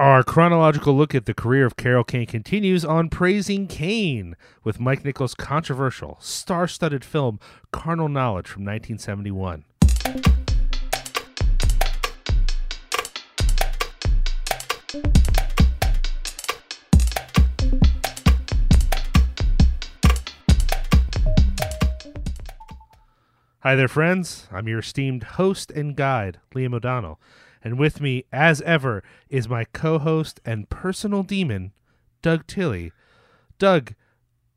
Our chronological look at the career of Carol Kane continues on Praising Kane with Mike Nichols' controversial, star studded film Carnal Knowledge from 1971. Hi there, friends. I'm your esteemed host and guide, Liam O'Donnell. And with me, as ever, is my co host and personal demon, Doug Tilley. Doug,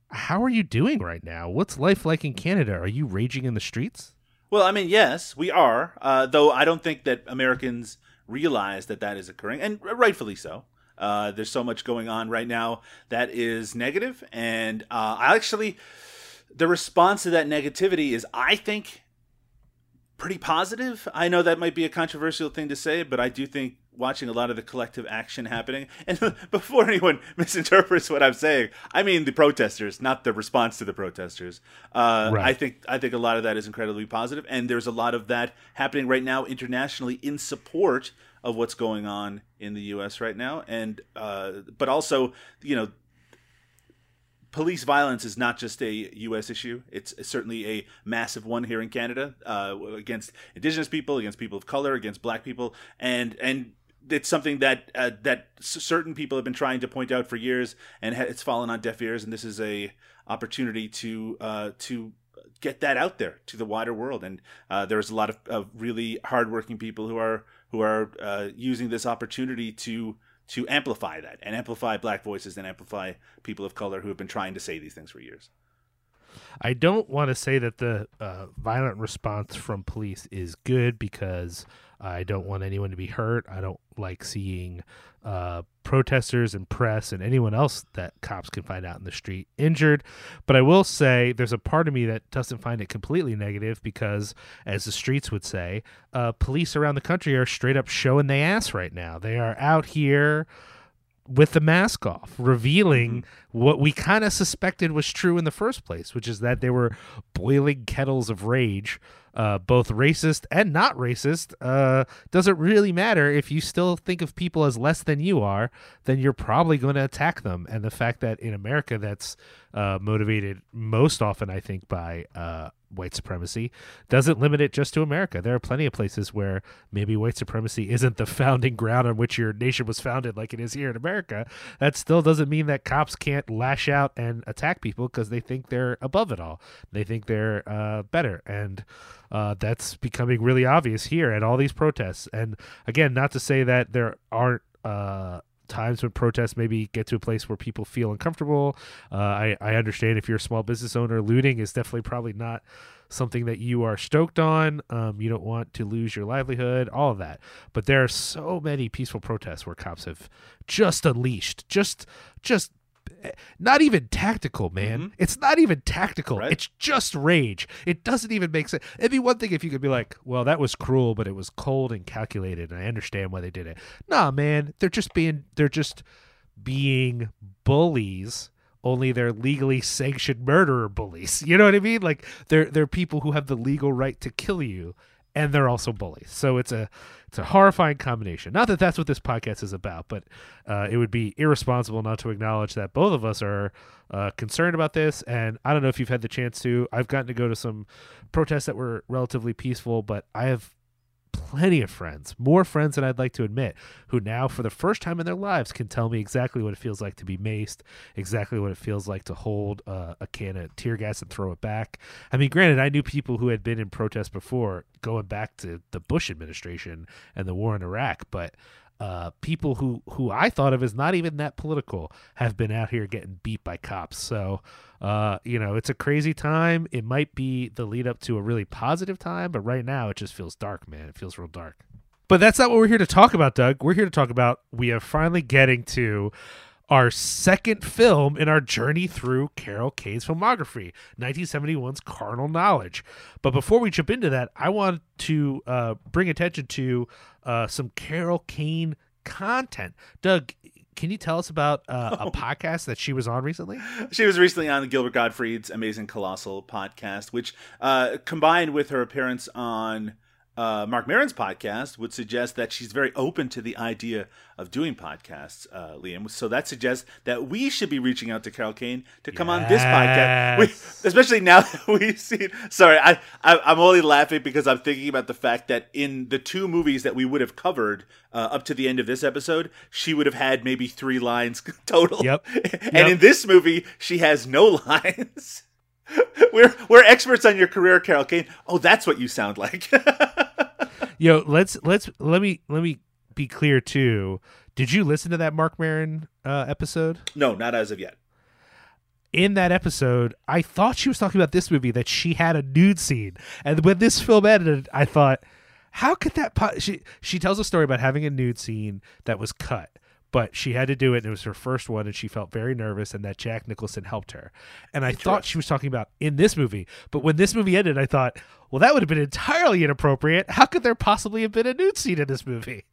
how are you doing right now? What's life like in Canada? Are you raging in the streets? Well, I mean, yes, we are. Uh, though I don't think that Americans realize that that is occurring, and rightfully so. Uh, there's so much going on right now that is negative, and uh, I actually, the response to that negativity is, I think, pretty positive. I know that might be a controversial thing to say, but I do think watching a lot of the collective action happening. And before anyone misinterprets what I'm saying, I mean the protesters, not the response to the protesters. Uh, right. I think I think a lot of that is incredibly positive, and there's a lot of that happening right now internationally in support of what's going on in the U.S. right now, and uh, but also you know police violence is not just a U.S. issue. It's certainly a massive one here in Canada uh, against Indigenous people, against people of color, against Black people, and and it's something that uh, that certain people have been trying to point out for years, and it's fallen on deaf ears. And this is a opportunity to uh, to get that out there to the wider world. And uh, there's a lot of, of really hardworking people who are who are uh, using this opportunity to to amplify that and amplify black voices and amplify people of color who have been trying to say these things for years. I don't want to say that the uh, violent response from police is good because I don't want anyone to be hurt. I don't like seeing uh, protesters and press and anyone else that cops can find out in the street injured. But I will say there's a part of me that doesn't find it completely negative because, as the streets would say, uh, police around the country are straight up showing the ass right now. They are out here with the mask off, revealing mm-hmm. what we kind of suspected was true in the first place, which is that they were boiling kettles of rage, uh, both racist and not racist. Uh, doesn't really matter if you still think of people as less than you are, then you're probably going to attack them. And the fact that in America that's uh, motivated most often, I think, by uh, white supremacy doesn't limit it just to America. There are plenty of places where maybe white supremacy isn't the founding ground on which your nation was founded like it is here in America. That still doesn't mean that cops can't lash out and attack people because they think they're above it all. They think they're uh, better. And uh, that's becoming really obvious here at all these protests. And again, not to say that there aren't. Uh, times when protests maybe get to a place where people feel uncomfortable. Uh, I, I understand if you're a small business owner, looting is definitely probably not something that you are stoked on. Um, you don't want to lose your livelihood, all of that. But there are so many peaceful protests where cops have just unleashed, just just not even tactical, man. Mm-hmm. It's not even tactical. Right. It's just rage. It doesn't even make sense. It'd be one thing if you could be like, well, that was cruel, but it was cold and calculated, and I understand why they did it. Nah, man. They're just being they're just being bullies. Only they're legally sanctioned murderer bullies. You know what I mean? Like they're they're people who have the legal right to kill you and they're also bullies. So it's a it's a horrifying combination. Not that that's what this podcast is about, but uh, it would be irresponsible not to acknowledge that both of us are uh, concerned about this. And I don't know if you've had the chance to. I've gotten to go to some protests that were relatively peaceful, but I have plenty of friends, more friends than I'd like to admit, who now, for the first time in their lives, can tell me exactly what it feels like to be maced, exactly what it feels like to hold uh, a can of tear gas and throw it back. I mean, granted, I knew people who had been in protests before, going back to the Bush administration and the war in Iraq, but uh, people who who I thought of as not even that political have been out here getting beat by cops. So, uh, you know, it's a crazy time. It might be the lead up to a really positive time, but right now it just feels dark, man. It feels real dark. But that's not what we're here to talk about, Doug. We're here to talk about we are finally getting to our second film in our journey through Carol Kane's filmography, 1971's Carnal Knowledge. But before we jump into that, I want to uh, bring attention to uh, some Carol Kane content. Doug, can you tell us about uh, a podcast that she was on recently? She was recently on Gilbert Gottfried's Amazing Colossal podcast, which uh, combined with her appearance on uh, Marc Maron's podcast would suggest that she's very open to the idea of doing podcasts, uh, Liam. So that suggests that we should be reaching out to Carol Kane to come on this podcast, we, especially now that we've seen. Sorry, I, I am only laughing because I'm thinking about the fact that in the two movies that we would have covered uh, up to the end of this episode, she would have had maybe three lines total. Yep. and Yep. in this movie, she has no lines. we're we're experts on your career, Carol Kane. Oh, that's what you sound like. Yo, let's let's let me let me be clear too. Did you listen to that Marc Maron uh, episode? no, not as of yet. in that episode, I thought she was talking about this movie that she had a nude scene, and when this film ended, I thought, how could that? Po-? She she tells a story about having a nude scene that was cut, but she had to do it, and it was her first one, and she felt very nervous, and that Jack Nicholson helped her, and I thought she was talking about in this movie, but when this movie ended, I thought, well, that would have been entirely inappropriate. How could there possibly have been a nude scene in this movie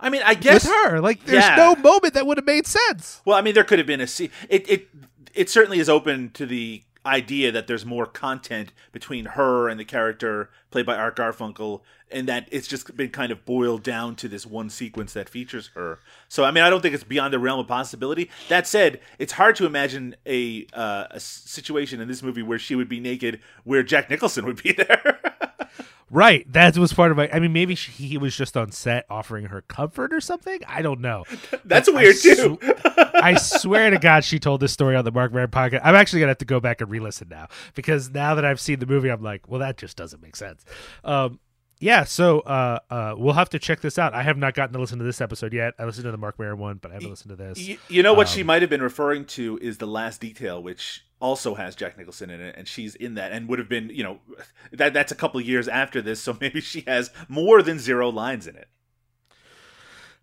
I mean, I guess with her? Like, there's Yeah. no moment that would have made sense. Well, I mean, there could have been a scene. It it it certainly is open to the idea that there's more content between her and the character played by Art Garfunkel, and that it's just been kind of boiled down to this one sequence that features her. So, I mean, I don't think it's beyond the realm of possibility. That said, it's hard to imagine a uh, a situation in this movie where she would be naked, where Jack Nicholson would be there. Right, that was part of my. I mean, maybe she, he was just on set offering her comfort or something. I don't know. That's But I weird too. sw- I swear to God, she told this story on the Marc Maron podcast. I'm actually gonna have to go back and re-listen now because now that I've seen the movie, I'm like, well, that just doesn't make sense. Um, yeah, so uh, uh, we'll have to check this out. I have not gotten to listen to this episode yet. I listened to the Marc Maron one, but I haven't listened to this. Y- You know what she Um, might have been referring to is the last detail, which also has Jack Nicholson in it, and she's in that, and would have been, you know, that that's a couple years after this, so maybe she has more than zero lines in it.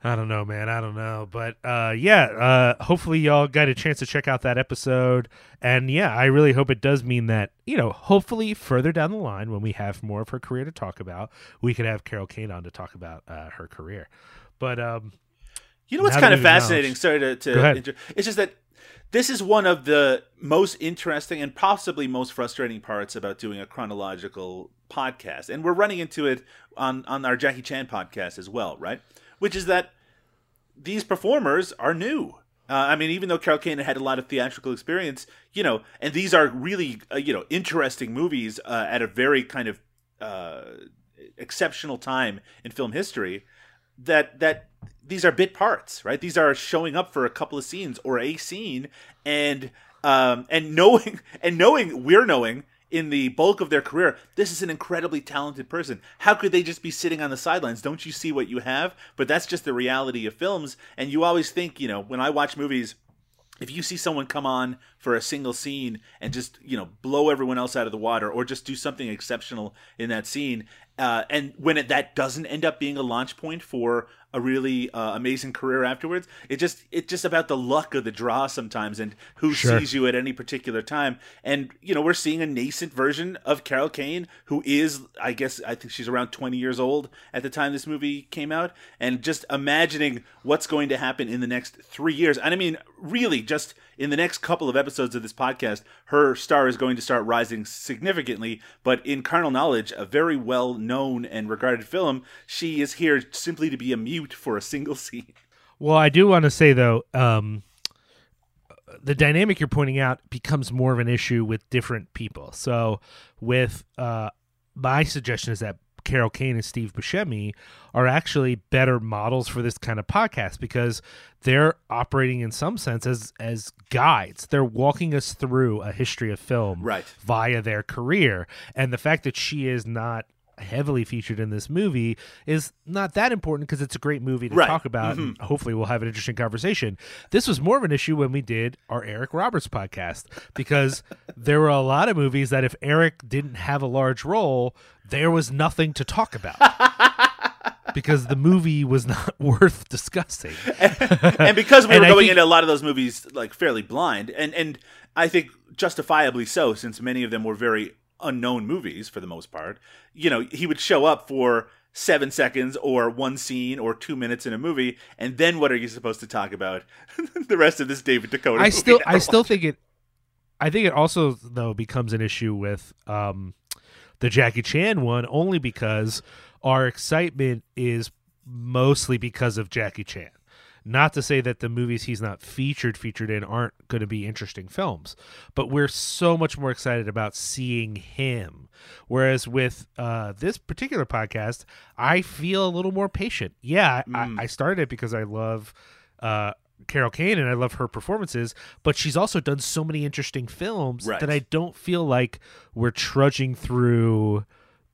I don't know, man. I don't know, but uh, yeah. Uh, hopefully, y'all got a chance to check out that episode, and yeah, I really hope it does mean that you know, hopefully, further down the line, when we have more of her career to talk about, we could have Carol Kane on to talk about uh, her career. But um, You know what's kind of fascinating? Sorry to, to inter- it's just that this is one of the most interesting and possibly most frustrating parts about doing a chronological podcast, and we're running into it on on our Jackie Chan podcast as well, right? Which is that these performers are new. Uh, I mean, even though Carol Kane had a lot of theatrical experience, you know, and these are really, uh, you know, interesting movies uh, at a very kind of uh, exceptional time in film history. That that these are bit parts, right? These are showing up for a couple of scenes or a scene, and um, and knowing and knowing we're knowing in the bulk of their career, this is an incredibly talented person. How could they just be sitting on the sidelines? Don't you see what you have? But that's just the reality of films. And you always think, you know, when I watch movies, if you see someone come on for a single scene and just you know blow everyone else out of the water or just do something exceptional in that scene uh, and when it, that doesn't end up being a launch point for a really uh, amazing career afterwards. It just it's just about the luck of the draw sometimes and who Sure. sees you at any particular time. And you know we're seeing a nascent version of carol kane who is i guess i think she's around 20 years old at the time this movie came out. And just imagining what's going to happen in the next three years. And i mean really just in the next couple of episodes of this podcast, her star is going to start rising significantly. But in Carnal Knowledge, a very well known and regarded film, she is here simply to be a mute for a single scene. well, I do want to say though, um, the dynamic you're pointing out becomes more of an issue with different people. So, with uh, my suggestion is that Carol Kane and Steve Buscemi are actually better models for this kind of podcast because they're operating in some sense as as guides. They're walking us through a history of film Right. via their career. And the fact that she is not heavily featured in this movie is not that important because it's a great movie to Right. talk about mm-hmm. and hopefully we'll have an interesting conversation. This was more of an issue when we did our Eric Roberts podcast because there were a lot of movies that if Eric didn't have a large role, there was nothing to talk about. because the movie was not worth discussing. and because we And were I going think- into a lot of those movies like fairly blind, and and I think justifiably so, since many of them were very unknown movies for the most part. You know, he would show up for seven seconds or one scene or two minutes in a movie, and then what are you supposed to talk about? the rest of this David Dakota. I movie still. I still think it I think it also though becomes an issue with um the Jackie Chan one only because our excitement is mostly because of Jackie Chan. Not to say that the movies he's not featured featured in aren't going to be interesting films, but we're so much more excited about seeing him. Whereas with uh, this particular podcast, I feel a little more patient. Yeah, Mm. I, I started it because I love uh, Carol Kane and I love her performances, but she's also done so many interesting films Right. that I don't feel like we're trudging through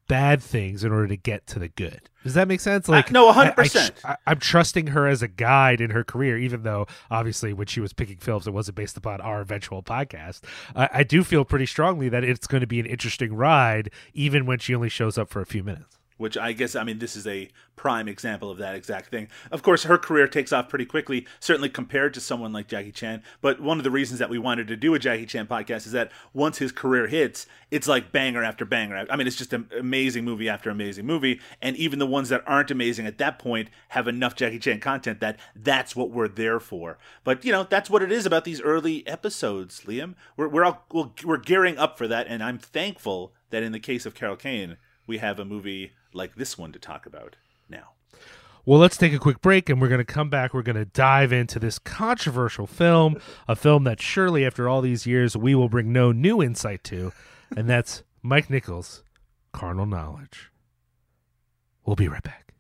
bad things in order to get to the good. Does that make sense? Like, no, I- I 100%. I, I'm trusting her as a guide in her career, even though obviously when she was picking films, it wasn't based upon our eventual podcast. I, I do feel pretty strongly that it's going to be an interesting ride, even when she only shows up for a few minutes. Which I guess I mean this is a prime example of that exact thing. Of course, her career takes off pretty quickly, certainly compared to someone like Jackie Chan. But one of the reasons that we wanted to do a Jackie Chan podcast is that once his career hits, it's like banger after banger. I mean, it's just an amazing movie after amazing movie, and even the ones that aren't amazing at that point have enough Jackie Chan content that that's what we're there for. But you know, that's what it is about these early episodes, Liam. We're we're all, we're, gearing up for that, and I'm thankful that in the case of Carol Kane, we have a movie like this one to talk about now. Well, let's take a quick break and we're going to come back. We're going to dive into this controversial film, a film that surely after all these years we will bring no new insight to, and that's Mike Nichols' Carnal Knowledge. We'll be right back.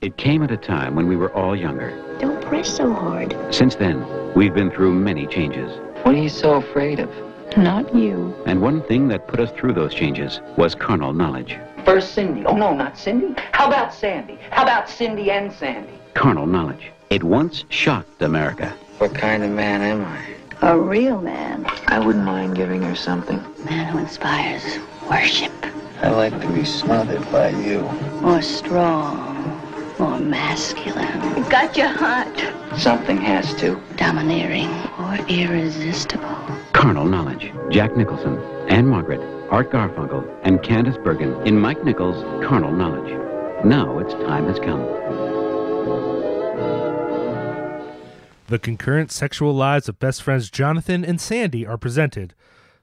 It came at a time when we were all younger. Don't press so hard. Since then, we've been through many changes. What are you so afraid of? Not you. And one thing that put us through those changes was carnal knowledge. First Cindy. Oh, no, not Cindy. How about Sandy? How about Cindy and Sandy? Carnal knowledge. It once shocked America. What kind of man am I? A real man. I wouldn't mind giving her something. Man who inspires worship. I like to be smothered by you. More strong. More masculine. You got your heart. Something has to. Domineering or irresistible. Carnal knowledge. Jack Nicholson, Ann-Margret, Art Garfunkel, and Candice Bergen in Mike Nichols' Carnal Knowledge. Now its time has come. The concurrent sexual lives of best friends Jonathan and Sandy are presented.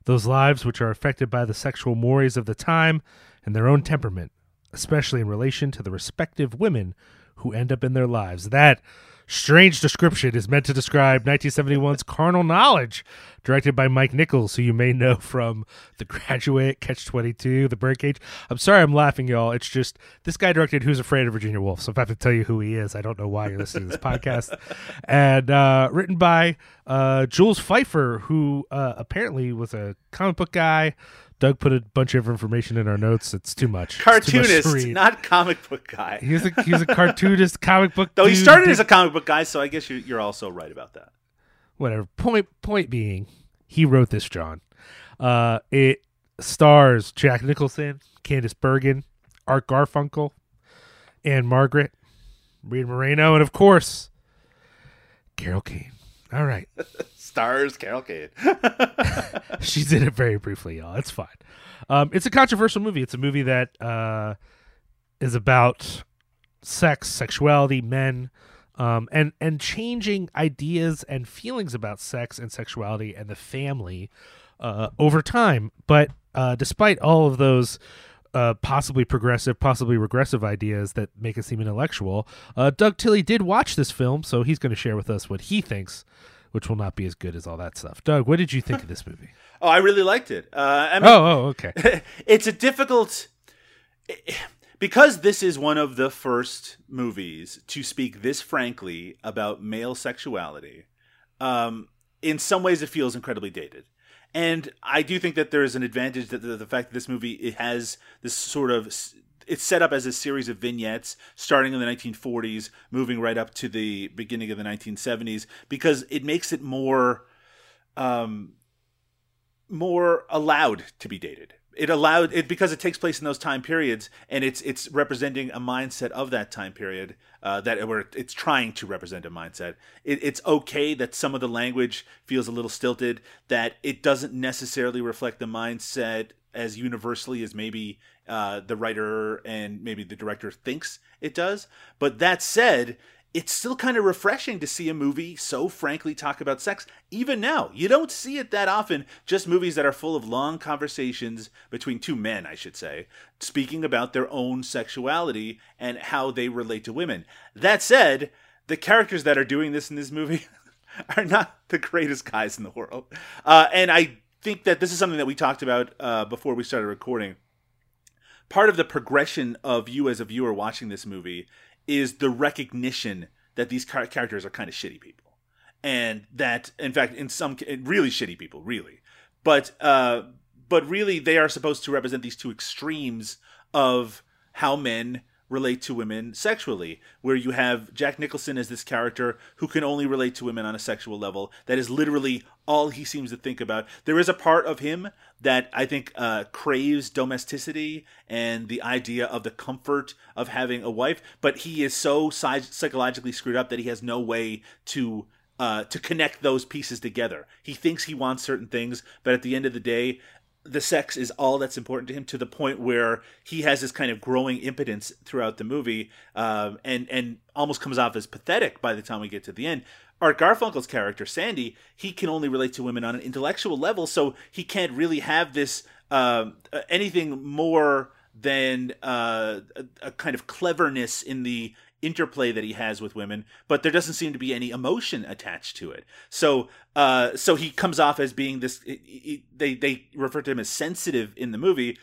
Those lives which are affected by the sexual mores of the time and their own temperament, especially in relation to the respective women who end up in their lives. That strange description is meant to describe 1971's Carnal Knowledge, directed by Mike Nichols, who you may know from The Graduate, Catch 22, The Birdcage. I'm sorry I'm laughing, y'all. It's just this guy directed Who's Afraid of Virginia Woolf, so if I have to tell you who he is, I don't know why you're listening to this podcast. And uh, written by uh, Jules Feiffer, who uh, apparently was a comic book guy. Doug put a bunch of information in our notes. It's too much. It's too much Cartoonist, not comic book guy. He's a he's a cartoonist, comic book. Though he started as a comic book guy, so I guess you- you're also right about that. whatever. Point point being, he wrote this, John. Uh, it stars Jack Nicholson, Candice Bergen, Art Garfunkel, Ann-Margret, Rita Moreno, and of course, Carol Kane. All right, Stars Carol Kane. she's in it very briefly, y'all. It's fine. Um, it's a controversial movie. It's a movie that uh, is about sex, sexuality, men, um, and and changing ideas and feelings about sex and sexuality and the family uh, over time. But uh, despite all of those uh, possibly progressive, possibly regressive ideas that make it seem intellectual, uh, Doug Tilley did watch this film, so he's going to share with us what he thinks, which will not be as good as all that stuff. Doug, what did you think of this movie? oh, I really liked it. Uh, I mean, Oh, oh, okay. it's a difficult because this is one of the first movies to speak this frankly about male sexuality. Um, in some ways, it feels incredibly dated, and I do think that there is an advantage that the, the fact that this movie it has this sort of it's set up as a series of vignettes starting in the 1940s, moving right up to the beginning of the 1970s, because it makes it more. Um, more allowed to be dated. It allowed it because it takes place in those time periods, and it's it's representing a mindset of that time period uh, that where it's trying to represent a mindset. It, it's okay that some of the language feels a little stilted, that it doesn't necessarily reflect the mindset as universally as maybe uh, the writer and maybe the director thinks it does. But that said, it's still kind of refreshing to see a movie so frankly talk about sex even now. You don't see it that often just movies that are full of long conversations between two men i should say speaking about their own sexuality and how they relate to women. That said the characters that are doing this in this movie are not the greatest guys in the world. Uh, and i think that this is something that we talked about uh, before we started recording. Part of the progression of you as a viewer watching this movie is the recognition that these char- characters are kind of shitty people, and that in fact in some really shitty people, really, but uh, but really they are supposed to represent these two extremes of how men relate to women sexually, where you have Jack Nicholson as this character who can only relate to women on a sexual level. That is literally all he seems to think about. There is a part of him that I think uh, craves domesticity and the idea of the comfort of having a wife, but he is so psychologically screwed up that he has no way to. Uh, to connect those pieces together. He thinks he wants certain things, but at the end of the day, the sex is all that's important to him to the point where he has this kind of growing impotence throughout the movie um, and and almost comes off as pathetic by the time we get to the end art garfunkel's character sandy he can only relate to women on an intellectual level so he can't really have this um, anything more than uh, a, a, kind of cleverness in the interplay that he has with women, but there doesn't seem to be any emotion attached to it. So, uh, so he comes off as being this. He, he, they they refer to him as sensitive in the movie,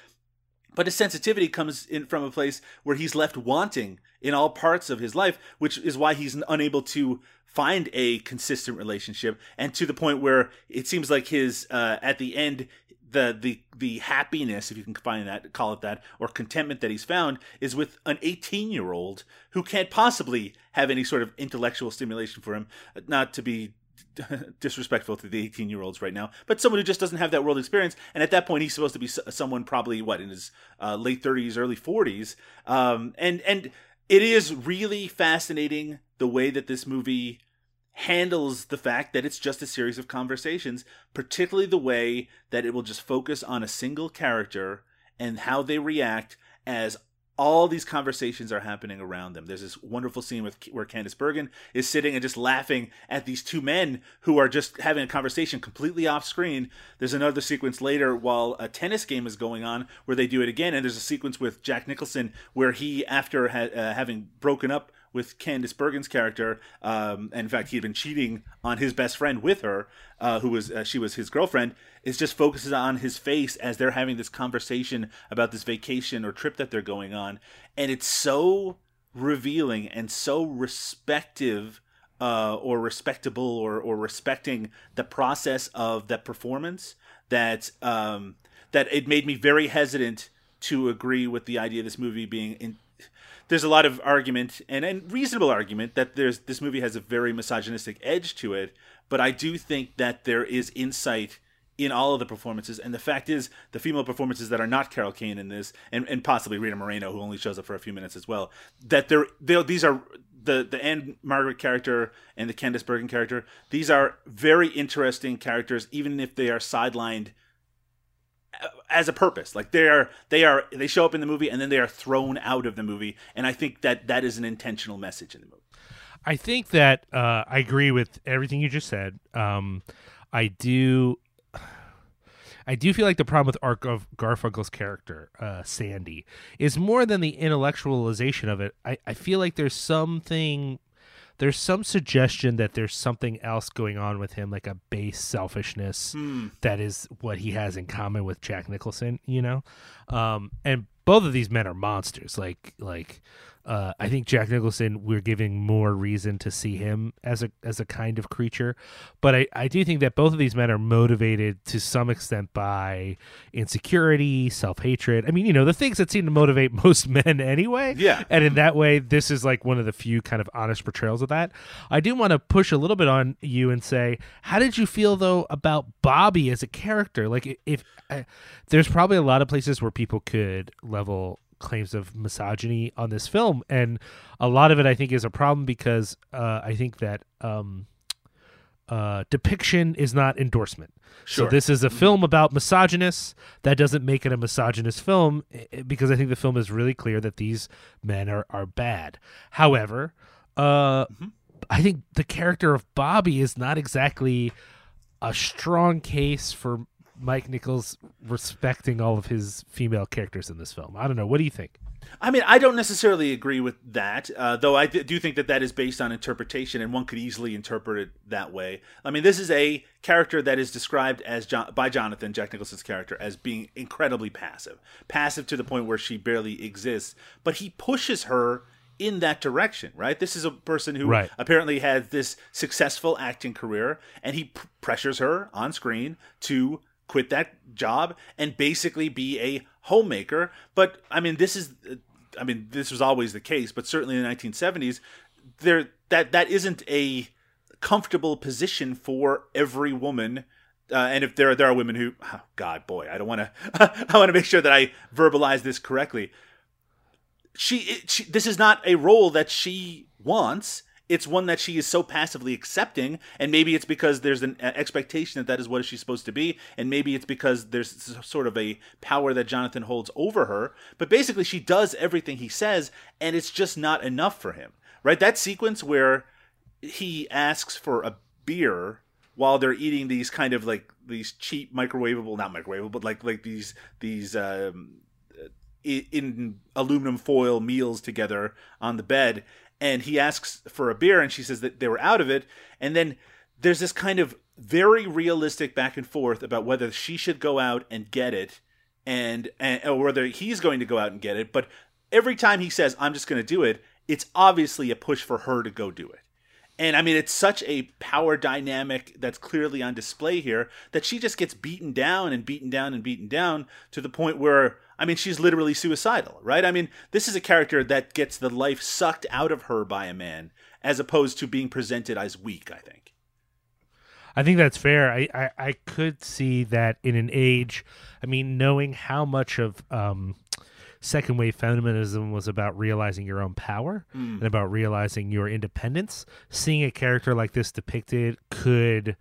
but his sensitivity comes in from a place where he's left wanting in all parts of his life, which is why he's unable to find a consistent relationship, and to the point where it seems like his uh, at the end the the the happiness, if you can find that, call it that, or contentment that he's found is with an 18 year old who can't possibly have any sort of intellectual stimulation for him. Not to be disrespectful to the 18 year olds right now, but someone who just doesn't have that world experience. And at that point, he's supposed to be someone probably what in his uh, late 30s, early 40s. Um, and and it is really fascinating the way that this movie handles the fact that it's just a series of conversations, particularly the way that it will just focus on a single character and how they react as all these conversations are happening around them. There's this wonderful scene with where Candice Bergen is sitting and just laughing at these two men who are just having a conversation completely off screen. There's another sequence later while a tennis game is going on where they do it again, and there's a sequence with Jack Nicholson where he, after ha- uh, having broken up with Candice Bergen's character. Um, in fact, he had been cheating on his best friend with her, uh, who was uh, she was his girlfriend. Is just focuses on his face as they're having this conversation about this vacation or trip that they're going on, and it's so revealing and so respective. Uh, or respectable or, or respecting the process of that performance that um, that it made me very hesitant to agree with the idea of this movie being in, there's a lot of argument and, and reasonable argument that there's this movie has a very misogynistic edge to it, but I do think that there is insight in all of the performances. And the fact is, the female performances that are not Carol Kane in this, and, and possibly Rita Moreno, who only shows up for a few minutes as well, that they're, they're these are the the Ann-Margret character and the Candice Bergen character. These are very interesting characters, even if they are sidelined as a purpose like they are they are they show up in the movie and then they are thrown out of the movie and i think that that is an intentional message in the movie i think that uh, i agree with everything you just said um, i do I do feel like the problem with Art Garfunkel's character, uh, Sandy, is more than the intellectualization of it. I, I feel like there's something there's some suggestion that there's something else going on with him, like a base selfishness hmm. that is what he has in common with Jack Nicholson, you know? Um, and both of these men are monsters. Like, like, uh, I think Jack Nicholson, we're giving more reason to see him as a as a kind of creature, but I, I do think that both of these men are motivated to some extent by insecurity, self hatred. I mean, you know, the things that seem to motivate most men anyway. Yeah. And in that way, this is like one of the few kind of honest portrayals of that. I do want to push a little bit on you and say, how did you feel though about Bobby as a character? Like, if uh, there's probably a lot of places where people could level claims of misogyny on this film, and a lot of it I think is a problem because uh, I think that um, uh, depiction is not endorsement. Sure. So this is a film about misogynists. That doesn't make it a misogynist film because I think the film is really clear that these men are are bad. However, Uh, I think the character of Bobby is not exactly a strong case for Mike Nichols respecting all of his female characters in this film. I don't know. What do you think? I mean, I don't necessarily agree with that, uh, though I th- do think that that is based on interpretation, and one could easily interpret it that way. I mean, this is a character that is described as John- by Jonathan, Jack Nicholson's character, as being incredibly passive, passive to the point where she barely exists. But he pushes her in that direction, right? This is a person who Right. apparently has this successful acting career, and he p- pressures her on screen to quit that job and basically be a homemaker. But I mean, this is, I mean, this was always the case, but certainly in the 1970s, there that that isn't a comfortable position for every woman. Uh, and if there are there are women who, oh, God, boy, I don't want to. I want to make sure that I verbalize this correctly she, she this is not a role that she wants it's one that she is so passively accepting and maybe it's because there's an uh, expectation that that is what she's supposed to be and maybe it's because there's sort of a power that jonathan holds over her. But basically she does everything he says and it's just not enough for him right? That sequence where he asks for a beer while they're eating these kind of like these cheap microwavable not microwavable but like like these these um in aluminum foil meals together on the bed and he asks for a beer and she says that they were out of it. And then there's this kind of very realistic back and forth about whether she should go out and get it and, and or whether he's going to go out and get it. But every time he says i'm just going to do it it's obviously a push for her to go do it. And I mean, it's such a power dynamic that's clearly on display here that she just gets beaten down and beaten down and beaten down to the point where, I mean, she's literally suicidal, right? I mean, this is a character that gets the life sucked out of her by a man as opposed to being presented as weak, I think. I think that's fair. I, I, I could see that in an age, I mean, knowing how much of um, second wave feminism was about realizing your own power and about realizing your independence, seeing a character like this depicted could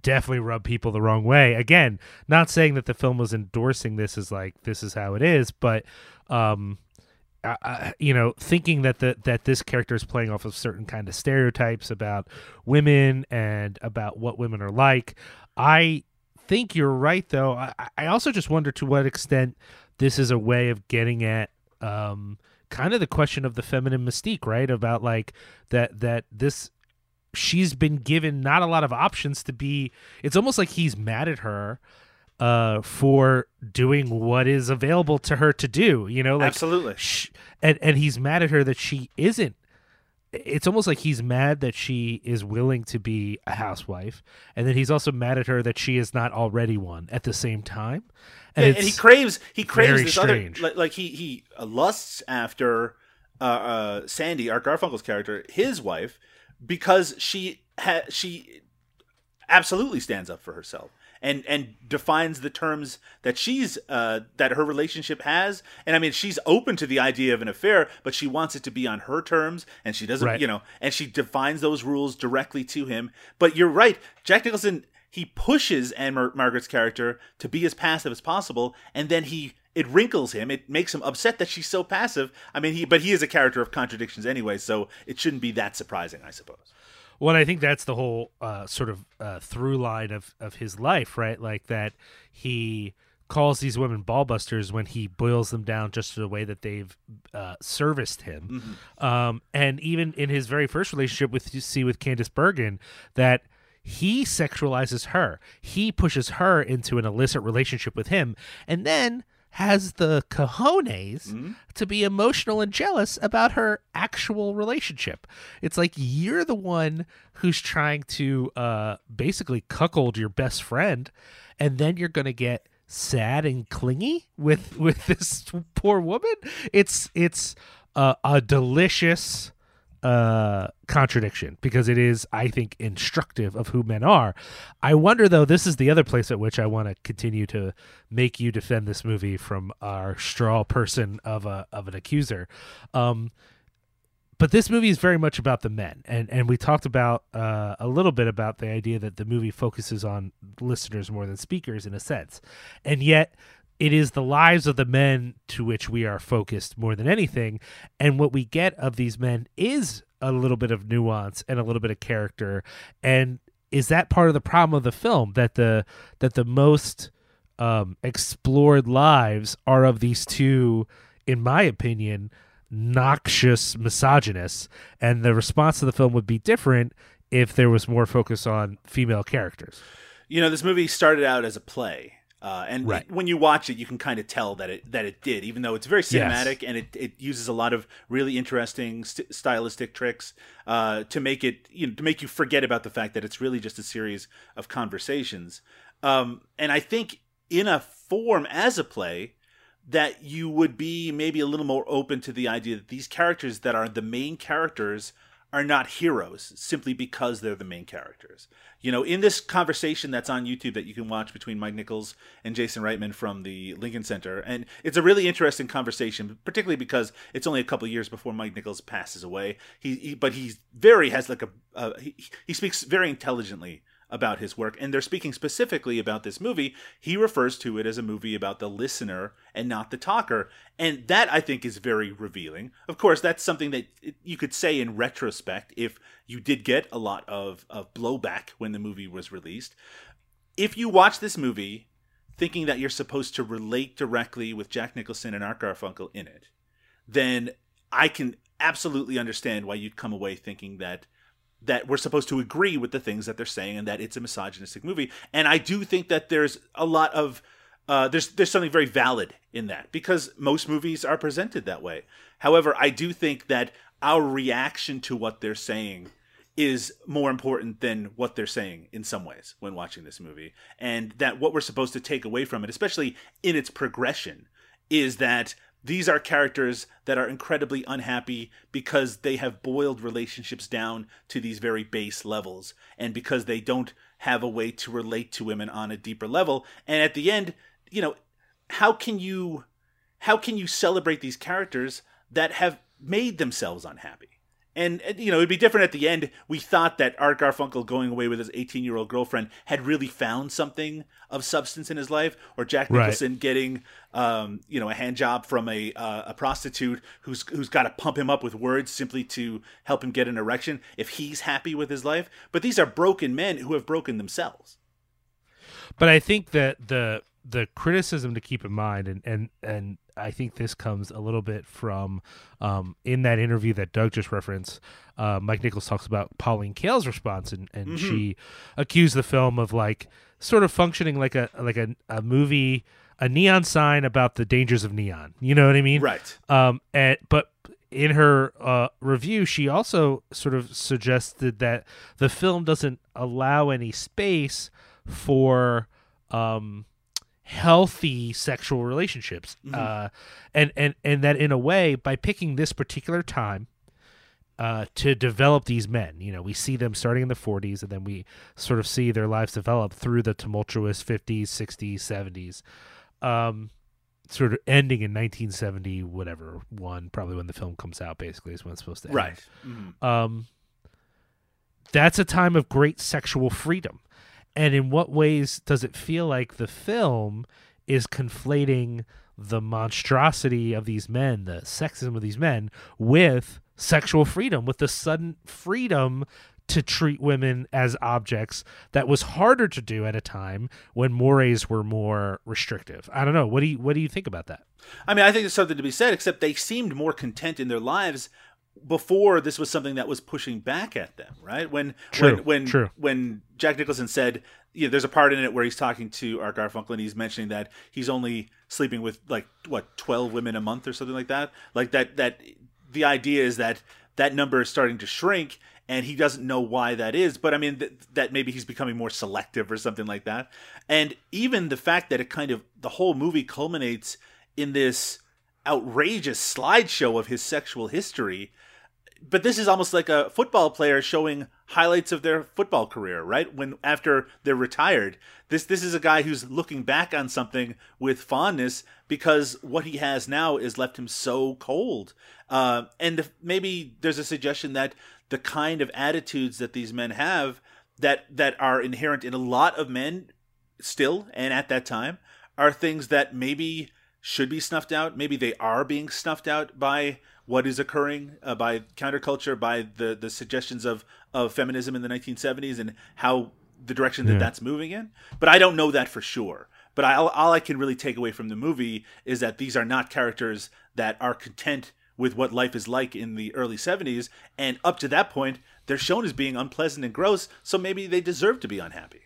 definitely rub people the wrong way. Again, not saying that the film was endorsing this as like this is how it is, but um I- you know, thinking that the that this character is playing off of certain kind of stereotypes about women and about what women are like. I think you're right, though. I, I also just wonder to what extent this is a way of getting at um, kind of the question of the feminine mystique, right? About like that that this she's been given not a lot of options to be. It's almost like he's mad at her uh for doing what is available to her to do you know like Absolutely. sh- and and he's mad at her that she isn't it's almost like he's mad that she is willing to be a housewife and then he's also mad at her that she is not already one at the same time and, and he craves he craves this strange. other like, like he he lusts after uh, uh, Sandy, Art Garfunkel's character, his wife, because she ha- she absolutely stands up for herself and and defines the terms that she's uh, that her relationship has. And I mean, she's open to the idea of an affair, but she wants it to be on her terms, and she doesn't, Right. you know, and she defines those rules directly to him. But you're right, Jack Nicholson. He pushes Anne Mar- Margret's character to be as passive as possible, and then he it wrinkles him. It makes him upset that she's so passive. I mean, he but he is a character of contradictions anyway, so it shouldn't be that surprising, I suppose. Well, I think that's the whole uh, sort of uh, through line of, of his life, right? Like that he calls these women ballbusters when he boils them down just to the way that they've uh, serviced him. Um, and even in his very first relationship with you see with Candice Bergen, that he sexualizes her. He pushes her into an illicit relationship with him, and then has the cojones to be emotional and jealous about her actual relationship. It's like you're the one who's trying to uh, basically cuckold your best friend, and then you're going to get sad and clingy with with this poor woman. It's it's uh, a delicious uh contradiction because it is i think instructive of who men are. I wonder though this is the other place at which i want to continue to make you defend this movie from our straw person of a of an accuser. Um but this movie is very much about the men and and we talked about uh, a little bit about the idea that the movie focuses on listeners more than speakers in a sense. And yet it is the lives of the men to which we are focused more than anything. And what we get of these men is a little bit of nuance and a little bit of character. And is that part of the problem of the film that the that the most um, explored lives are of these two in my opinion noxious misogynists? And the response to the film would be different if there was more focus on female characters. You know, this movie started out as a play. Uh, and Right. when you watch it, you can kind of tell that it that it did, even though it's very cinematic and it, it uses a lot of really interesting st- stylistic tricks uh, to make it you know to make you forget about the fact that it's really just a series of conversations. Um, and I think in a form as a play, that you would be maybe a little more open to the idea that these characters that are the main characters are not heroes simply because they're the main characters. You know, in this conversation that's on YouTube that you can watch between Mike Nichols and Jason Reitman from the Lincoln Center, and it's a really interesting conversation, particularly because it's only a couple years before Mike Nichols passes away. He, he but he's very has like a uh, he, he speaks very intelligently about his work and they're speaking specifically about this movie he refers to it as a movie about the listener and not the talker and that i think is very revealing. Of course that's something that you could say in retrospect if you did get a lot of, of blowback when the movie was released. If you watch this movie thinking that you're supposed to relate directly with jack nicholson and art garfunkel in it then i can absolutely understand why you'd come away thinking that that we're supposed to agree with the things that they're saying and that it's a misogynistic movie. And I do think that there's a lot of uh, there's there's something very valid in that because most movies are presented that way. However, I do think that our reaction to what they're saying is more important than what they're saying in some ways when watching this movie, and that what we're supposed to take away from it, especially in its progression, is that these are characters that are incredibly unhappy because they have boiled relationships down to these very base levels. And because they don't have a way to relate to women on a deeper level. And at the end you know how can you how can you celebrate these characters that have made themselves unhappy and and, you know it'd be different at the end. We thought that art garfunkel going away with his 18 year old girlfriend had really found something of substance in his life or jack Right. nicholson getting um, you know a hand job from a uh, a prostitute who's who's got to pump him up with words simply to help him get an erection if he's happy with his life. But these are broken men who have broken themselves. But I think that the the criticism to keep in mind, and and and I think this comes a little bit from um, in that interview that Doug just referenced. Uh, Mike Nichols talks about Pauline Kael's response, and and she accused the film of like sort of functioning like a like a, a movie, a neon sign about the dangers of neon. You know what I mean? right Um, and but in her uh, review, she also sort of suggested that the film doesn't allow any space for um, healthy sexual relationships, uh, and and and that in a way, by picking this particular time. Uh, to develop these men, you know, we see them starting in the 40s, and then we sort of see their lives develop through the tumultuous 50s, 60s, 70s. Um, sort of ending in 1970 whatever one probably when the film comes out basically is when it's supposed to end right Mhm. um that's a time of great sexual freedom and in what ways does it feel like the film is conflating the monstrosity of these men the sexism of these men with sexual freedom with the sudden freedom to treat women as objects that was harder to do at a time when mores were more restrictive. I don't know. What do you what do you think about that? I mean, I think there's something to be said, except they seemed more content in their lives before this was something that was pushing back at them, right? When True, when when, true. when Jack Nicholson said, you know, there's a part in it where he's talking to Art Garfunkel and he's mentioning that he's only sleeping with like what 12 women a month or something like that. Like that that the idea is that that number is starting to shrink and he doesn't know why that is but i mean th- that maybe he's becoming more selective or something like that and even the fact that it kind of the whole movie culminates in this outrageous slideshow of his sexual history but this is almost like a football player showing highlights of their football career, right? When after they're retired, this this is a guy who's looking back on something with fondness because what he has now is left him so cold. Uh, and maybe there's a suggestion that the kind of attitudes that these men have that that are inherent in a lot of men still and at that time are things that maybe should be snuffed out. Maybe they are being snuffed out by what is occurring uh, by counterculture, by the the suggestions of of feminism in the 1970s, and how the direction that Yeah. that's moving in. But I don't know that for sure. But I, all I can really take away from the movie is that these are not characters that are content with what life is like in the early 70s. And up to that point, they're shown as being unpleasant and gross. So maybe they deserve to be unhappy.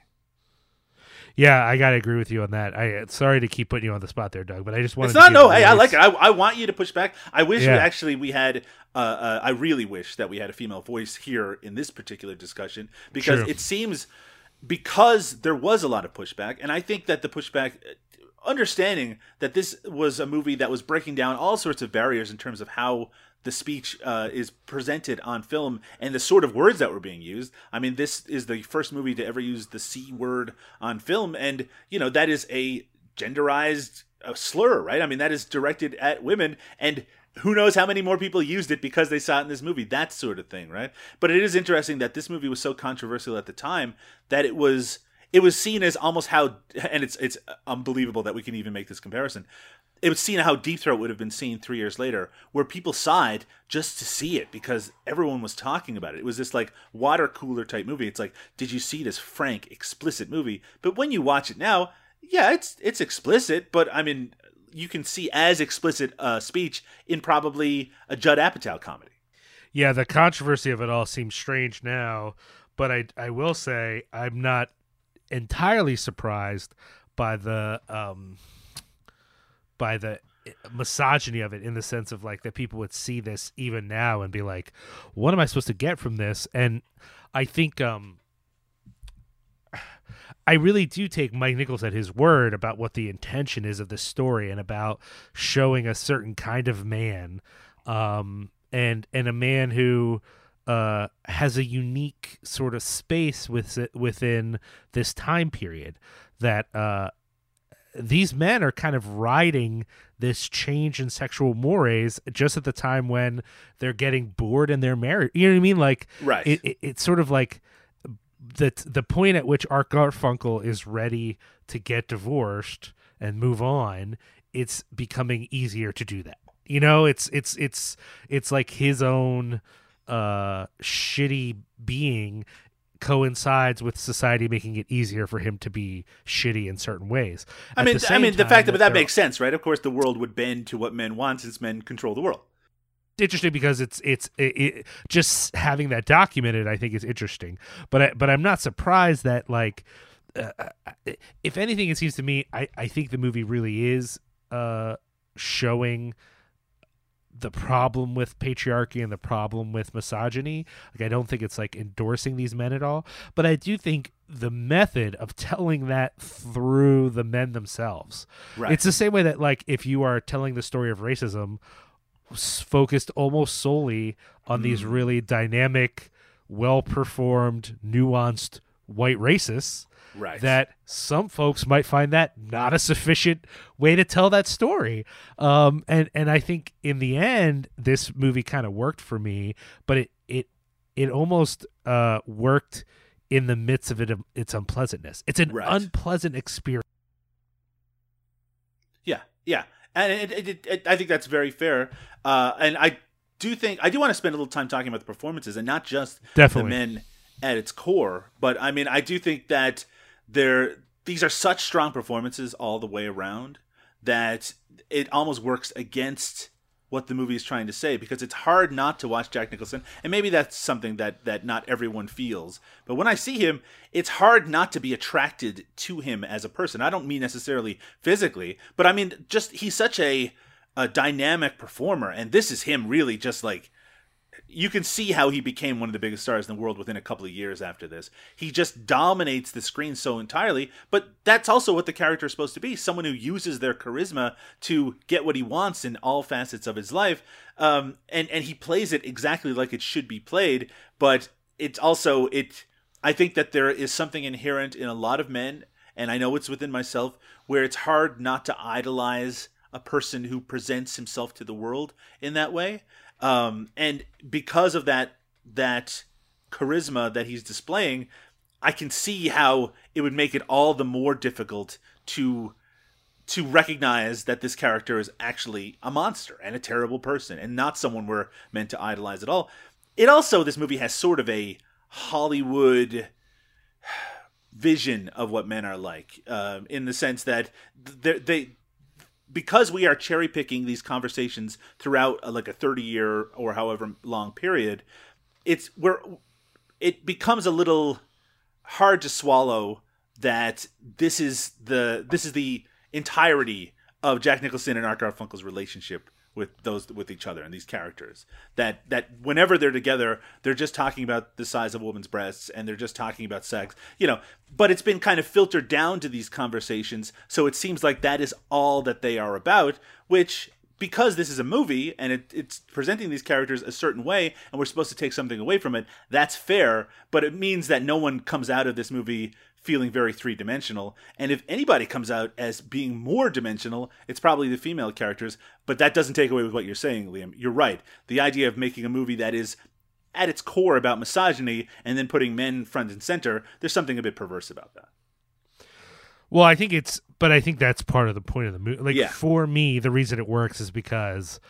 Yeah, I gotta agree with you on that. I sorry to keep putting you on the spot there, Doug, but I just wanted. It's to not no. Hey, I like it. I, I want you to push back. I wish Yeah. we actually we had. Uh, uh, I really wish that we had a female voice here in this particular discussion because True. it seems because there was a lot of pushback, and I think that the pushback, understanding that this was a movie that was breaking down all sorts of barriers in terms of how the speech uh, is presented on film and the sort of words that were being used. I mean, this is the first movie to ever use the C word on film, and you know that is a genderized slur, right? I mean, that is directed at women, and who knows how many more people used it because they saw it in this movie, that sort of thing, right? But it is interesting that this movie was so controversial at the time that it was it was seen as almost how and it's it's unbelievable that we can even make this comparison. It was seen how Deep Throat would have been seen three years later, where people sighed just to see it because everyone was talking about it. It was this like water cooler type movie. It's like, did you see this frank, explicit movie? But when you watch it now, yeah, it's it's explicit, but I mean, you can see as explicit uh, speech in probably a Judd Apatow comedy. Yeah, the controversy of it all seems strange now, but I I will say I'm not entirely surprised by the um by the misogyny of it in the sense of like that people would see this even now and be like what am I supposed to get from this? And I think um I really do take Mike Nichols at his word about what the intention is of the story and about showing a certain kind of man, um, and and a man who uh, has a unique sort of space with, within this time period that uh, these men are kind of riding this change in sexual mores just at the time when they're getting bored in their marriage. You know what I mean? Like, Right. It, it, it's sort of like the the point at which Art Garfunkel is ready to get divorced and move on. It's becoming easier to do that. You know, it's it's it's it's like his own uh shitty being coincides with society making it easier for him to be shitty in certain ways. I At mean, the I mean, the fact that, but that makes sense, right? Of course, the world would bend to what men want since men control the world. interesting because it's it's it, it, just having that documented. I think is interesting, but I, but I'm not surprised that like uh, if anything, it seems to me I I think the movie really is uh showing the problem with patriarchy and the problem with misogyny. Like I don't think it's like endorsing these men at all, but I do think the method of telling that through the men themselves. Right. It's the same way that like if you are telling the story of racism focused almost solely on these Mm. really dynamic, well-performed, nuanced white racists Right. that some folks might find that not a sufficient way to tell that story. Um, and and I think in the end, this movie kind of worked for me, but it it it almost uh, worked in the midst of it its unpleasantness. It's an Right. unpleasant experience. Yeah, yeah, and it, it, it, I think that's very fair. Uh, and I do think I do want to spend a little time talking about the performances and not just Definitely. the men at its core. But I mean, I do think that there these are such strong performances all the way around that it almost works against what the movie is trying to say because it's hard not to watch Jack Nicholson and maybe that's something that that not everyone feels but when I see him it's hard not to be attracted to him as a person. I don't mean necessarily physically but I mean just he's such a a dynamic performer and this is him really just like you can see how he became one of the biggest stars in the world within a couple of years after this. He just dominates the screen so entirely, but that's also what the character is supposed to be someone who uses their charisma to get what he wants in all facets of his life. Um, and, and he plays it exactly like it should be played, but it's also, it, I think that there is something inherent in a lot of men, and I know it's within myself, where it's hard not to idolize a person who presents himself to the world in that way um, and because of that that charisma that he's displaying i can see how it would make it all the more difficult to to recognize that this character is actually a monster and a terrible person and not someone we're meant to idolize at all. It also this movie has sort of a Hollywood vision of what men are like, uh, in the sense that they because we are cherry picking these conversations throughout a, like a 30 year or however long period it's where it becomes a little hard to swallow that this is the this is the entirety of Jack Nicholson and Art Garfunkel's relationship with those with each other and these characters. That that whenever they're together they're just talking about the size of a woman's breasts and they're just talking about sex you know. But it's been kind of filtered down to these conversations so it seems like that is all that they are about which because this is a movie and it, it's presenting these characters a certain way and we're supposed to take something away from it that's fair but it means that no one comes out of this movie feeling very three dimensional. And if anybody comes out as being more dimensional, it's probably the female characters. But that doesn't take away with what you're saying, Liam. You're right. The idea of making a movie that is at its core about misogyny and then putting men front and center, there's something a bit perverse about that. Well, I think it's, but I think that's part of the point of the movie. Like Yeah. for me, the reason it works is because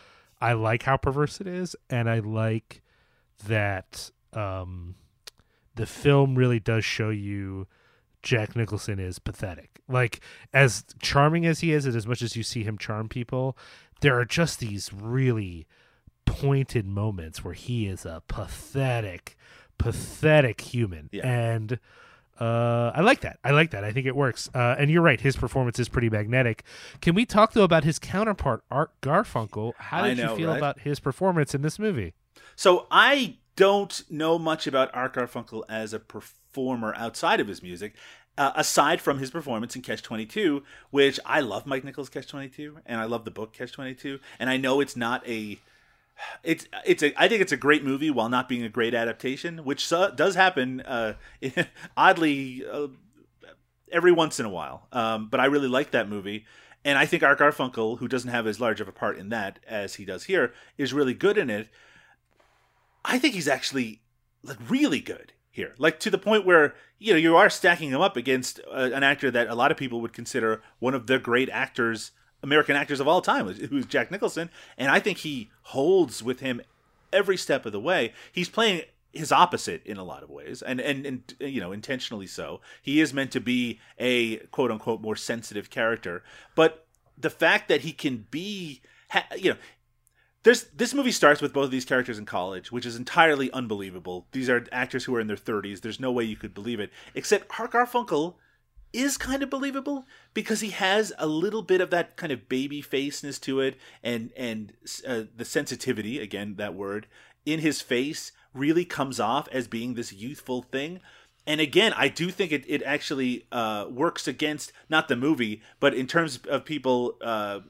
I like how perverse it is, and I like that um, the film really does show you Jack Nicholson is pathetic. Like as charming as he is, and as much as you see him charm people, there are just these really pointed moments where he is a pathetic, pathetic human, Yeah. and uh, I like that. I like that. I think it works. Uh, and you're right. His performance is pretty magnetic. Can we talk though about his counterpart, Art Garfunkel? How did know, you feel right? about his performance in this movie? So I don't know much about Art Garfunkel as a performer outside of his music, uh, aside from his performance in Catch Twenty Two, which I love Mike Nichols' Catch Twenty Two, and I love the book Catch Twenty Two, and I know it's not a. It's it's a I think it's a great movie while not being a great adaptation, which so, does happen uh, oddly uh, every once in a while. Um, but I really like that movie. And I think Art Garfunkel, who doesn't have as large of a part in that as he does here, is really good in it. I think he's actually like really good here, like to the point where you know you are stacking him up against uh, an actor that a lot of people would consider one of the great actors, American actors of all time, who's Jack Nicholson, and I think he holds with him every step of the way. He's playing his opposite in a lot of ways, and and and you know intentionally so. He is meant to be a quote unquote more sensitive character, but the fact that he can be, you know, this movie starts with both of these characters in college, which is entirely unbelievable. These are actors who are in their 30s. There's no way you could believe it. Except Art Garfunkel is kind of believable because he has a little bit of that kind of baby faceness to it, and and uh, the sensitivity again that word in his face really comes off as being this youthful thing. And again, I do think it, it actually uh, works against not the movie, but in terms of people uh,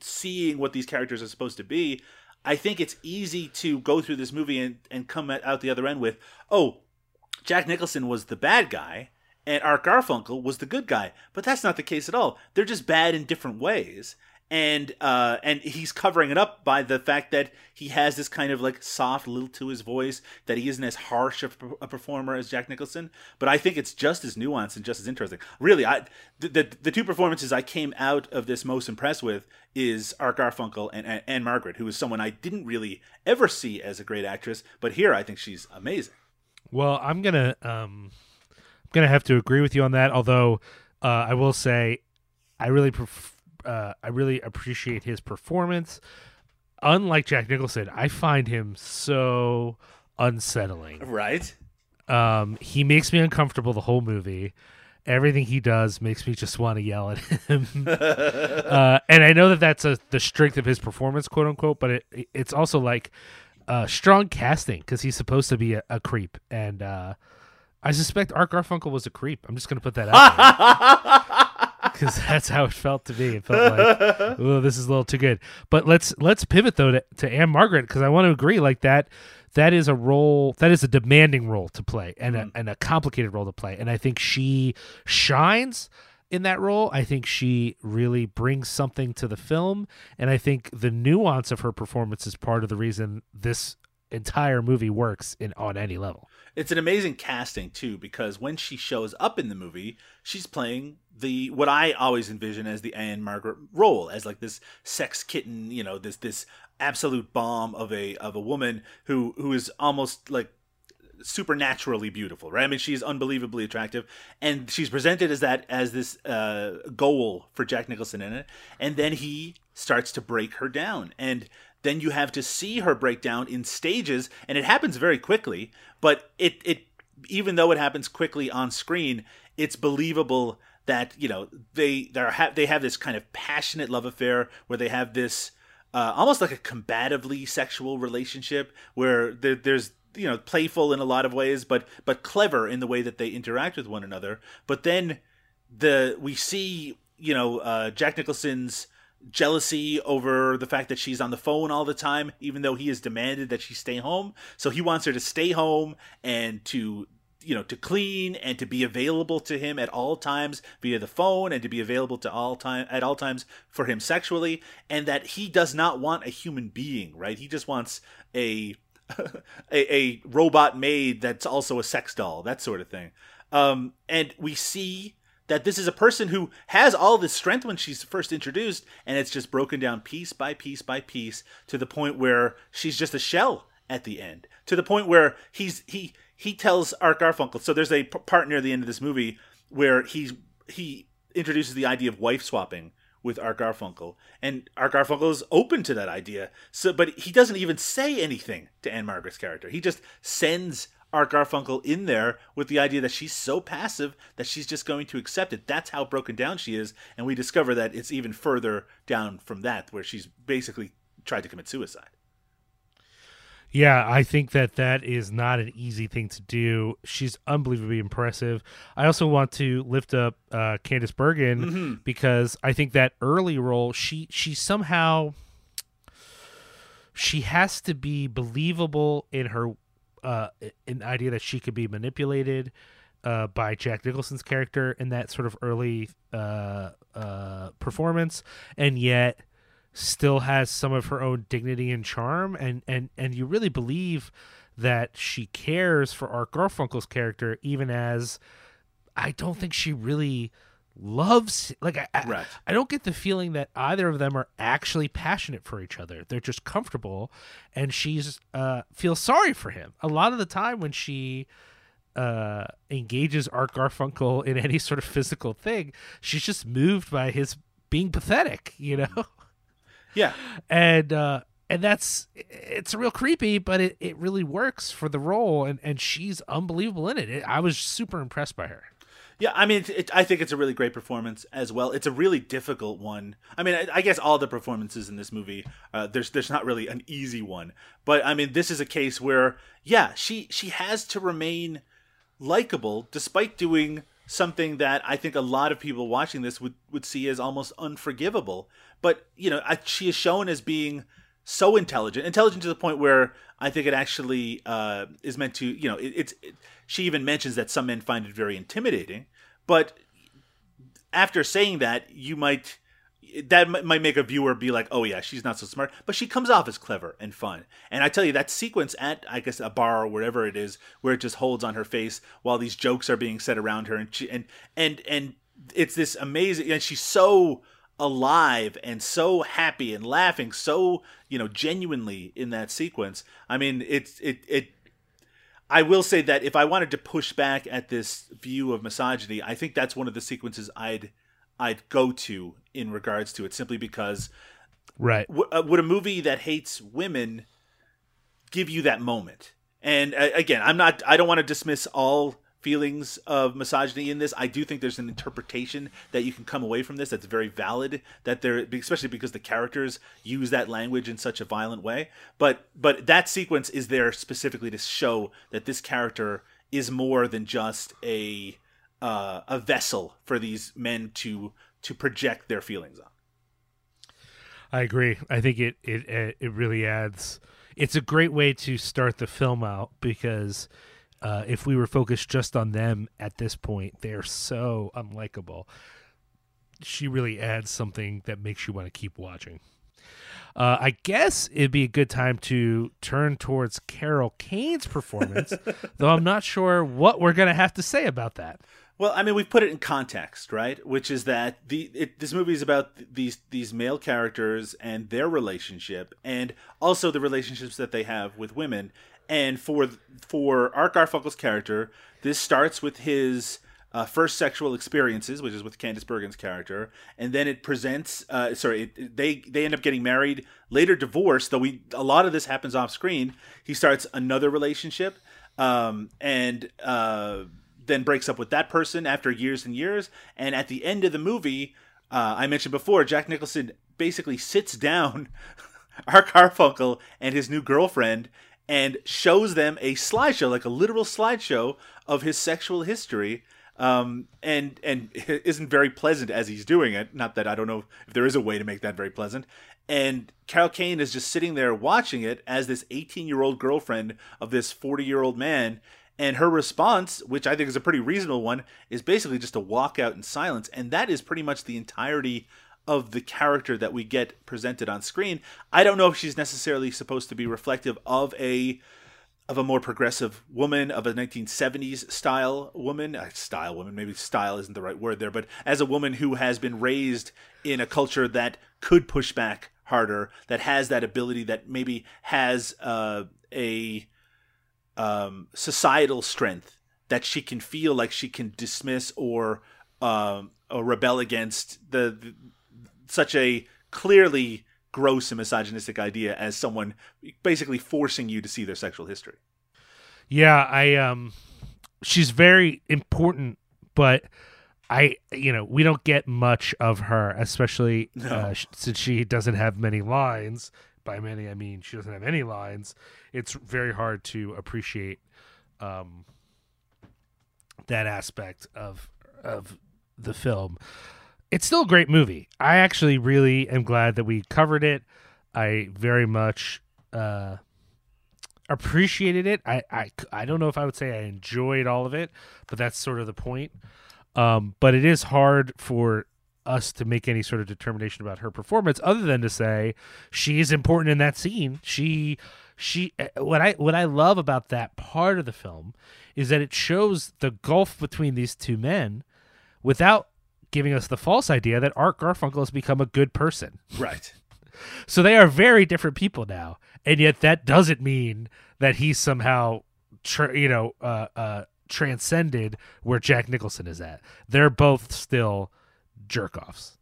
seeing what these characters are supposed to be, I think it's easy to go through this movie and, and come at, out the other end with, oh, Jack Nicholson was the bad guy and Art Garfunkel was the good guy. But that's not the case at all. They're just bad in different ways. And uh, and he's covering it up by the fact that he has this kind of like soft lilt to his voice that he isn't as harsh of a performer as Jack Nicholson. But I think it's just as nuanced and just as interesting. Really, I the the, the two performances I came out of this most impressed with is Art Garfunkel and and Ann-Margret, who is someone I didn't really ever see as a great actress, but here I think she's amazing. Well, I'm gonna um, I'm gonna have to agree with you on that. Although uh, I will say, I really pref- uh, I really appreciate his performance. Unlike Jack Nicholson, I find him so unsettling. Right. Um, he makes me uncomfortable the whole movie. Everything he does makes me just want to yell at him. uh, and I know that that's a, the strength of his performance, quote unquote, but it, it's also like uh, strong casting because he's supposed to be a, a creep. And uh, I suspect Art Garfunkel was a creep. I'm just going to put that out because that's how it felt to me. It felt like, oh, this is a little too good. But let's let's pivot though to, to Ann-Margret because I want to agree like that. That is a role that is a demanding role to play and a, mm. and a complicated role to play. And I think she shines in that role. I think she really brings something to the film, and I think the nuance of her performance is part of the reason this entire movie works in on any level. It's an amazing casting too, because when she shows up in the movie, she's playing the what I always envision as the Ann-Margret role, as like this sex kitten, you know, this this absolute bomb of a of a woman who who is almost like supernaturally beautiful, right? I mean, she's unbelievably attractive, and she's presented as that as this uh, goal for Jack Nicholson in it, and then he starts to break her down, and then you have to see her break down in stages, and it happens very quickly, but it it even though it happens quickly on screen, it's believable that you know they they have they have this kind of passionate love affair where they have this. Uh, almost like a combatively sexual relationship where there, there's you know playful in a lot of ways but but clever in the way that they interact with one another but then the we see you know uh, jack nicholson's jealousy over the fact that she's on the phone all the time even though he has demanded that she stay home so he wants her to stay home and to you know to clean and to be available to him at all times via the phone and to be available to all time at all times for him sexually and that he does not want a human being right he just wants a a, a robot maid that's also a sex doll, that sort of thing. Um, and we see that this is a person who has all this strength when she's first introduced, and it's just broken down piece by piece by piece to the point where she's just a shell at the end. To the point where he's he he tells Art Garfunkel. So there's a p- part near the end of this movie where he's he introduces the idea of wife swapping with Art Garfunkel, and Art Garfunkel is open to that idea. So, but he doesn't even say anything to Ann-Margret's character. He just sends Art Garfunkel in there with the idea that she's so passive that she's just going to accept it. That's how broken down she is, and we discover that it's even further down from that, where she's basically tried to commit suicide. Yeah, I think that that is not an easy thing to do. She's unbelievably impressive. I also want to lift up uh, Candice Bergen Mm-hmm. because I think that early role, she she somehow she has to be believable in her uh, in the idea that she could be manipulated uh, by Jack Nicholson's character in that sort of early uh, uh, performance, and yet still has some of her own dignity and charm and and and you really believe that she cares for Art Garfunkel's character even as I don't think she really loves like I, I, I don't get the feeling that either of them are actually passionate for each other. They're just comfortable and she's uh feels sorry for him. A lot of the time when she uh engages Art Garfunkel in any sort of physical thing, she's just moved by his being pathetic, you know? Yeah, and uh and that's it's real creepy but it, it really works for the role and and she's unbelievable in it. it i was super impressed by her Yeah, I mean, it, it, I think it's a really great performance as well. It's a really difficult one. I mean, I, I guess all the performances in this movie, uh, there's there's not really an easy one, but I mean, this is a case where, yeah, she she has to remain likable despite doing something that I think a lot of people watching this would would see as almost unforgivable. But you know, I, she is shown as being so intelligent, intelligent to the point where I think it actually uh, is meant to, you know, it, it's. It, she even mentions that some men find it very intimidating, but after saying that, you might that might make a viewer be like, "Oh yeah, she's not so smart," but she comes off as clever and fun. And I tell you, that sequence at I guess a bar or wherever it is, where it just holds on her face while these jokes are being said around her, and she, and and and it's this amazing, and she's so alive and so happy and laughing so you know genuinely in that sequence i mean it's it it I will say that if I wanted to push back at this view of misogyny, I think that's one of the sequences I'd I'd go to in regards to it, simply because right w- uh, would a movie that hates women give you that moment? And uh, again, I'm not. I don't want to dismiss all feelings of misogyny in this. I do think there's an interpretation that you can come away from this that's very valid. That there, especially because the characters use that language in such a violent way. But but that sequence is there specifically to show that this character is more than just a uh, a vessel for these men to to project their feelings on. i agree i think it it it really adds it's a great way to start the film out because uh, if we were focused just on them at this point, they're so unlikable. She really adds something that makes you want to keep watching. Uh, I guess it'd be a good time to turn towards Carol Kane's performance, though I'm not sure what we're going to have to say about that. Well, I mean, we've put it in context, right? Which is that the it, this movie is about these these male characters and their relationship, and also the relationships that they have with women. And for for Art Garfunkel's character, this starts with his uh, first sexual experiences, which is with Candice Bergen's character, and then it presents. Uh, sorry, it, they they end up getting married, later divorced. Though we a lot of this happens off screen. He starts another relationship, um, and. Uh, then breaks up with that person after years and years. And at the end of the movie, uh, I mentioned before, Jack Nicholson basically sits down Art Garfunkel and his new girlfriend and shows them a slideshow, like a literal slideshow of his sexual history. Um, and and isn't very pleasant as he's doing it. Not that I don't know if there is a way to make that very pleasant. And Carol Kane is just sitting there watching it as this 18 year old girlfriend of this 40 year old man and her response, which I think is a pretty reasonable one, is basically just to walk out in silence. And that is pretty much the entirety of the character that we get presented on screen. I don't know if she's necessarily supposed to be reflective of a of a more progressive woman, of a 1970s style woman, uh, style woman, maybe style isn't the right word there, but as a woman who has been raised in a culture that could push back harder, that has that ability, that maybe has uh, a um, societal strength that she can feel like she can dismiss or um, or rebel against the, the such a clearly gross and misogynistic idea as someone basically forcing you to see their sexual history. Yeah, I um she's very important, but I you know, we don't get much of her, especially no. uh, since she doesn't have many lines. By many I mean she doesn't have any lines it's very hard to appreciate um, that aspect of of the film. It's still a great movie. I actually really am glad that we covered it. I very much uh, appreciated it. I, I I don't know if I would say I enjoyed all of it, but that's sort of the point. Um, but it is hard for us to make any sort of determination about her performance other than to say she is important in that scene. She she eh, what I what I love about that part of the film is that it shows the gulf between these two men without giving us the false idea that Art Garfunkel has become a good person. Right. So they are very different people now, and yet that doesn't mean that he's somehow, you know, uh, uh, transcended where Jack Nicholson is at. They're both still jerk offs.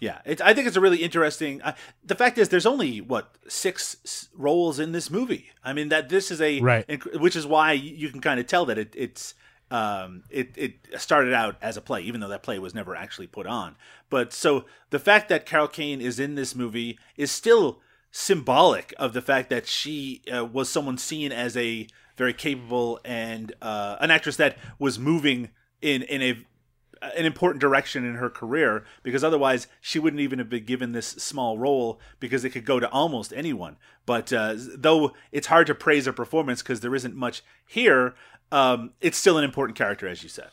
Yeah, it's, I think it's a really interesting. Uh, the fact is, there's only what six roles in this movie. I mean, that this is a right, which is why you can kind of tell that it, it's um, it it started out as a play, even though that play was never actually put on. But so the fact that Carol Kane is in this movie is still symbolic of the fact that she uh, was someone seen as a very capable and uh, an actress that was moving in in a an important direction in her career because otherwise she wouldn't even have been given this small role because it could go to almost anyone. But uh, though it's hard to praise her performance because there isn't much here, um, it's still an important character, as you said.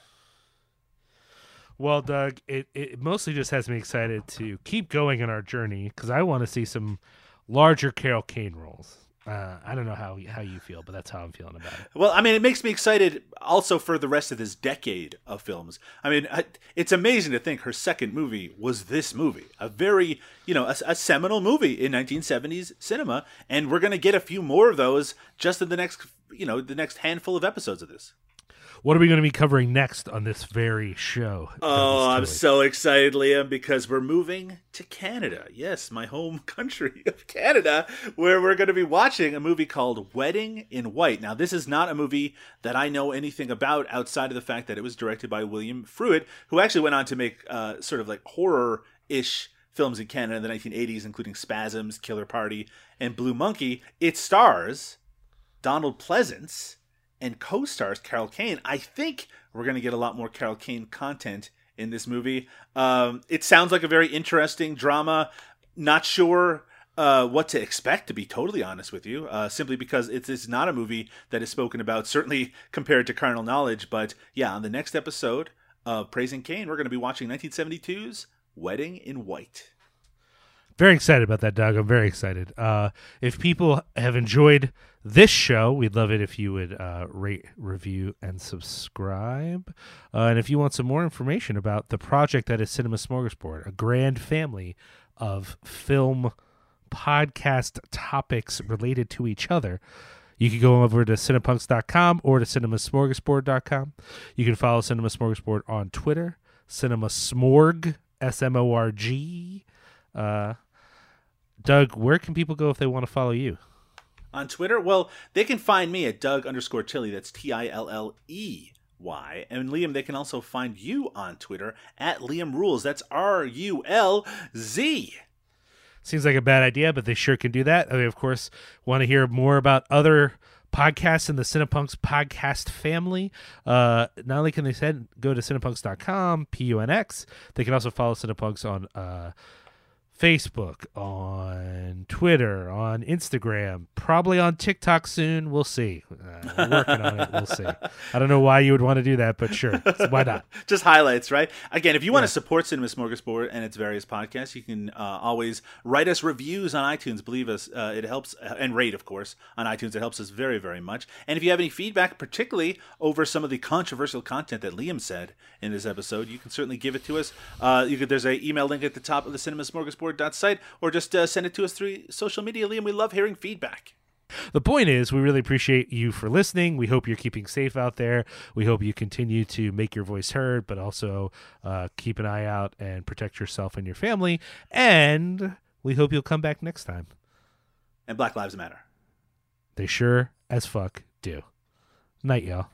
Well, Doug, it, it mostly just has me excited to keep going in our journey because I want to see some larger Carol Kane roles. Uh, I don't know how how you feel, but that's how I'm feeling about it. Well, I mean, it makes me excited also for the rest of this decade of films. I mean, I, it's amazing to think her second movie was this movie, a very you know a, a seminal movie in 1970s cinema, and we're going to get a few more of those just in the next you know the next handful of episodes of this. What are we going to be covering next on this very show? Oh, I'm so excited, Liam, because we're moving to Canada. Yes, my home country of Canada, where we're going to be watching a movie called Wedding in White. Now, this is not a movie that I know anything about outside of the fact that it was directed by William Fruet, who actually went on to make uh, sort of like horror ish films in Canada in the 1980s, including Spasms, Killer Party, and Blue Monkey. It stars Donald Pleasence and co-stars Carol Kane. I think we're going to get a lot more Carol Kane content in this movie. Um, it sounds like a very interesting drama. Not sure uh, what to expect, to be totally honest with you, uh, simply because it's, it's not a movie that is spoken about, certainly compared to Carnal Knowledge. But yeah, on the next episode of Praising Kane, we're going to be watching 1972's Wedding in White. Very excited about that, Doug. I'm very excited. Uh, if people have enjoyed this show, we'd love it if you would uh, rate, review, and subscribe. Uh, and if you want some more information about the project that is Cinema Smorgasbord, a grand family of film podcast topics related to each other, you can go over to cinepunx.com or to cinemasmorgasbord.com. You can follow Cinema Smorgasbord on Twitter, Cinema Smorg, S M O R G. Uh, Doug, where can people go if they want to follow you? On Twitter, well, they can find me at Doug underscore Tilley. That's T I L L E Y. And Liam, they can also find you on Twitter at Liam Rules. That's R U L Z. Seems like a bad idea, but they sure can do that. They, of course, want to hear more about other podcasts in the Cinepunx podcast family. Uh, not only can they send, go to cinepunx.com, P U N X, they can also follow Cinepunx on uh, Facebook, on Twitter, on Instagram, probably on TikTok soon. We'll see. Uh, we're working on it. We'll see. I don't know why you would want to do that, but sure. Why not? Just highlights, right? Again, if you want to support Cinema Smorgasbord and its various podcasts, you can uh, always write us reviews on iTunes. Believe us, uh, it helps, uh, and rate, of course, on iTunes. It helps us very, very much. And if you have any feedback, particularly over some of the controversial content that Liam said in this episode, you can certainly give it to us. Uh, you could, there's an email link at the top of the Cinema Smorgasbord site, or just uh, send it to us through social media. Liam, we love hearing feedback. The point is, we really appreciate you for listening. We hope you're keeping safe out there. We hope you continue to make your voice heard, but also uh, keep an eye out and protect yourself and your family. And we hope you'll come back next time. And Black Lives Matter. They sure as fuck do. Night, y'all.